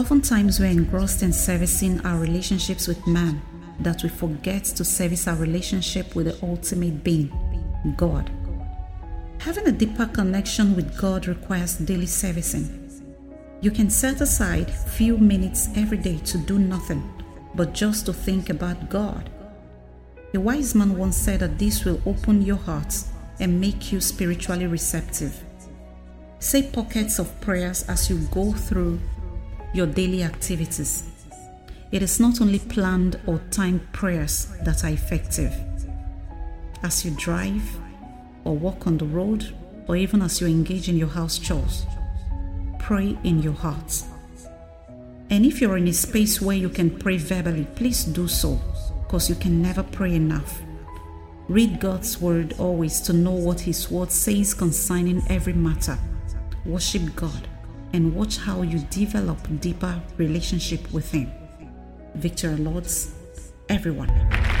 Oftentimes, we're engrossed in servicing our relationships with man that we forget to service our relationship with the ultimate being, God. Having a deeper connection with God requires daily servicing. You can set aside few minutes every day to do nothing but just to think about God. A wise man once said that this will open your heart and make you spiritually receptive. Say pockets of prayers as you go through your daily activities. It is not only planned or timed prayers that are effective. As you drive or walk on the road, or even as you engage in your house chores, pray in your heart. And if you're in a space where you can pray verbally, please do so, because you can never pray enough. Read God's word always to know what His word says concerning every matter. Worship God and watch how you develop deeper relationship with Him. Victor Lords, everyone.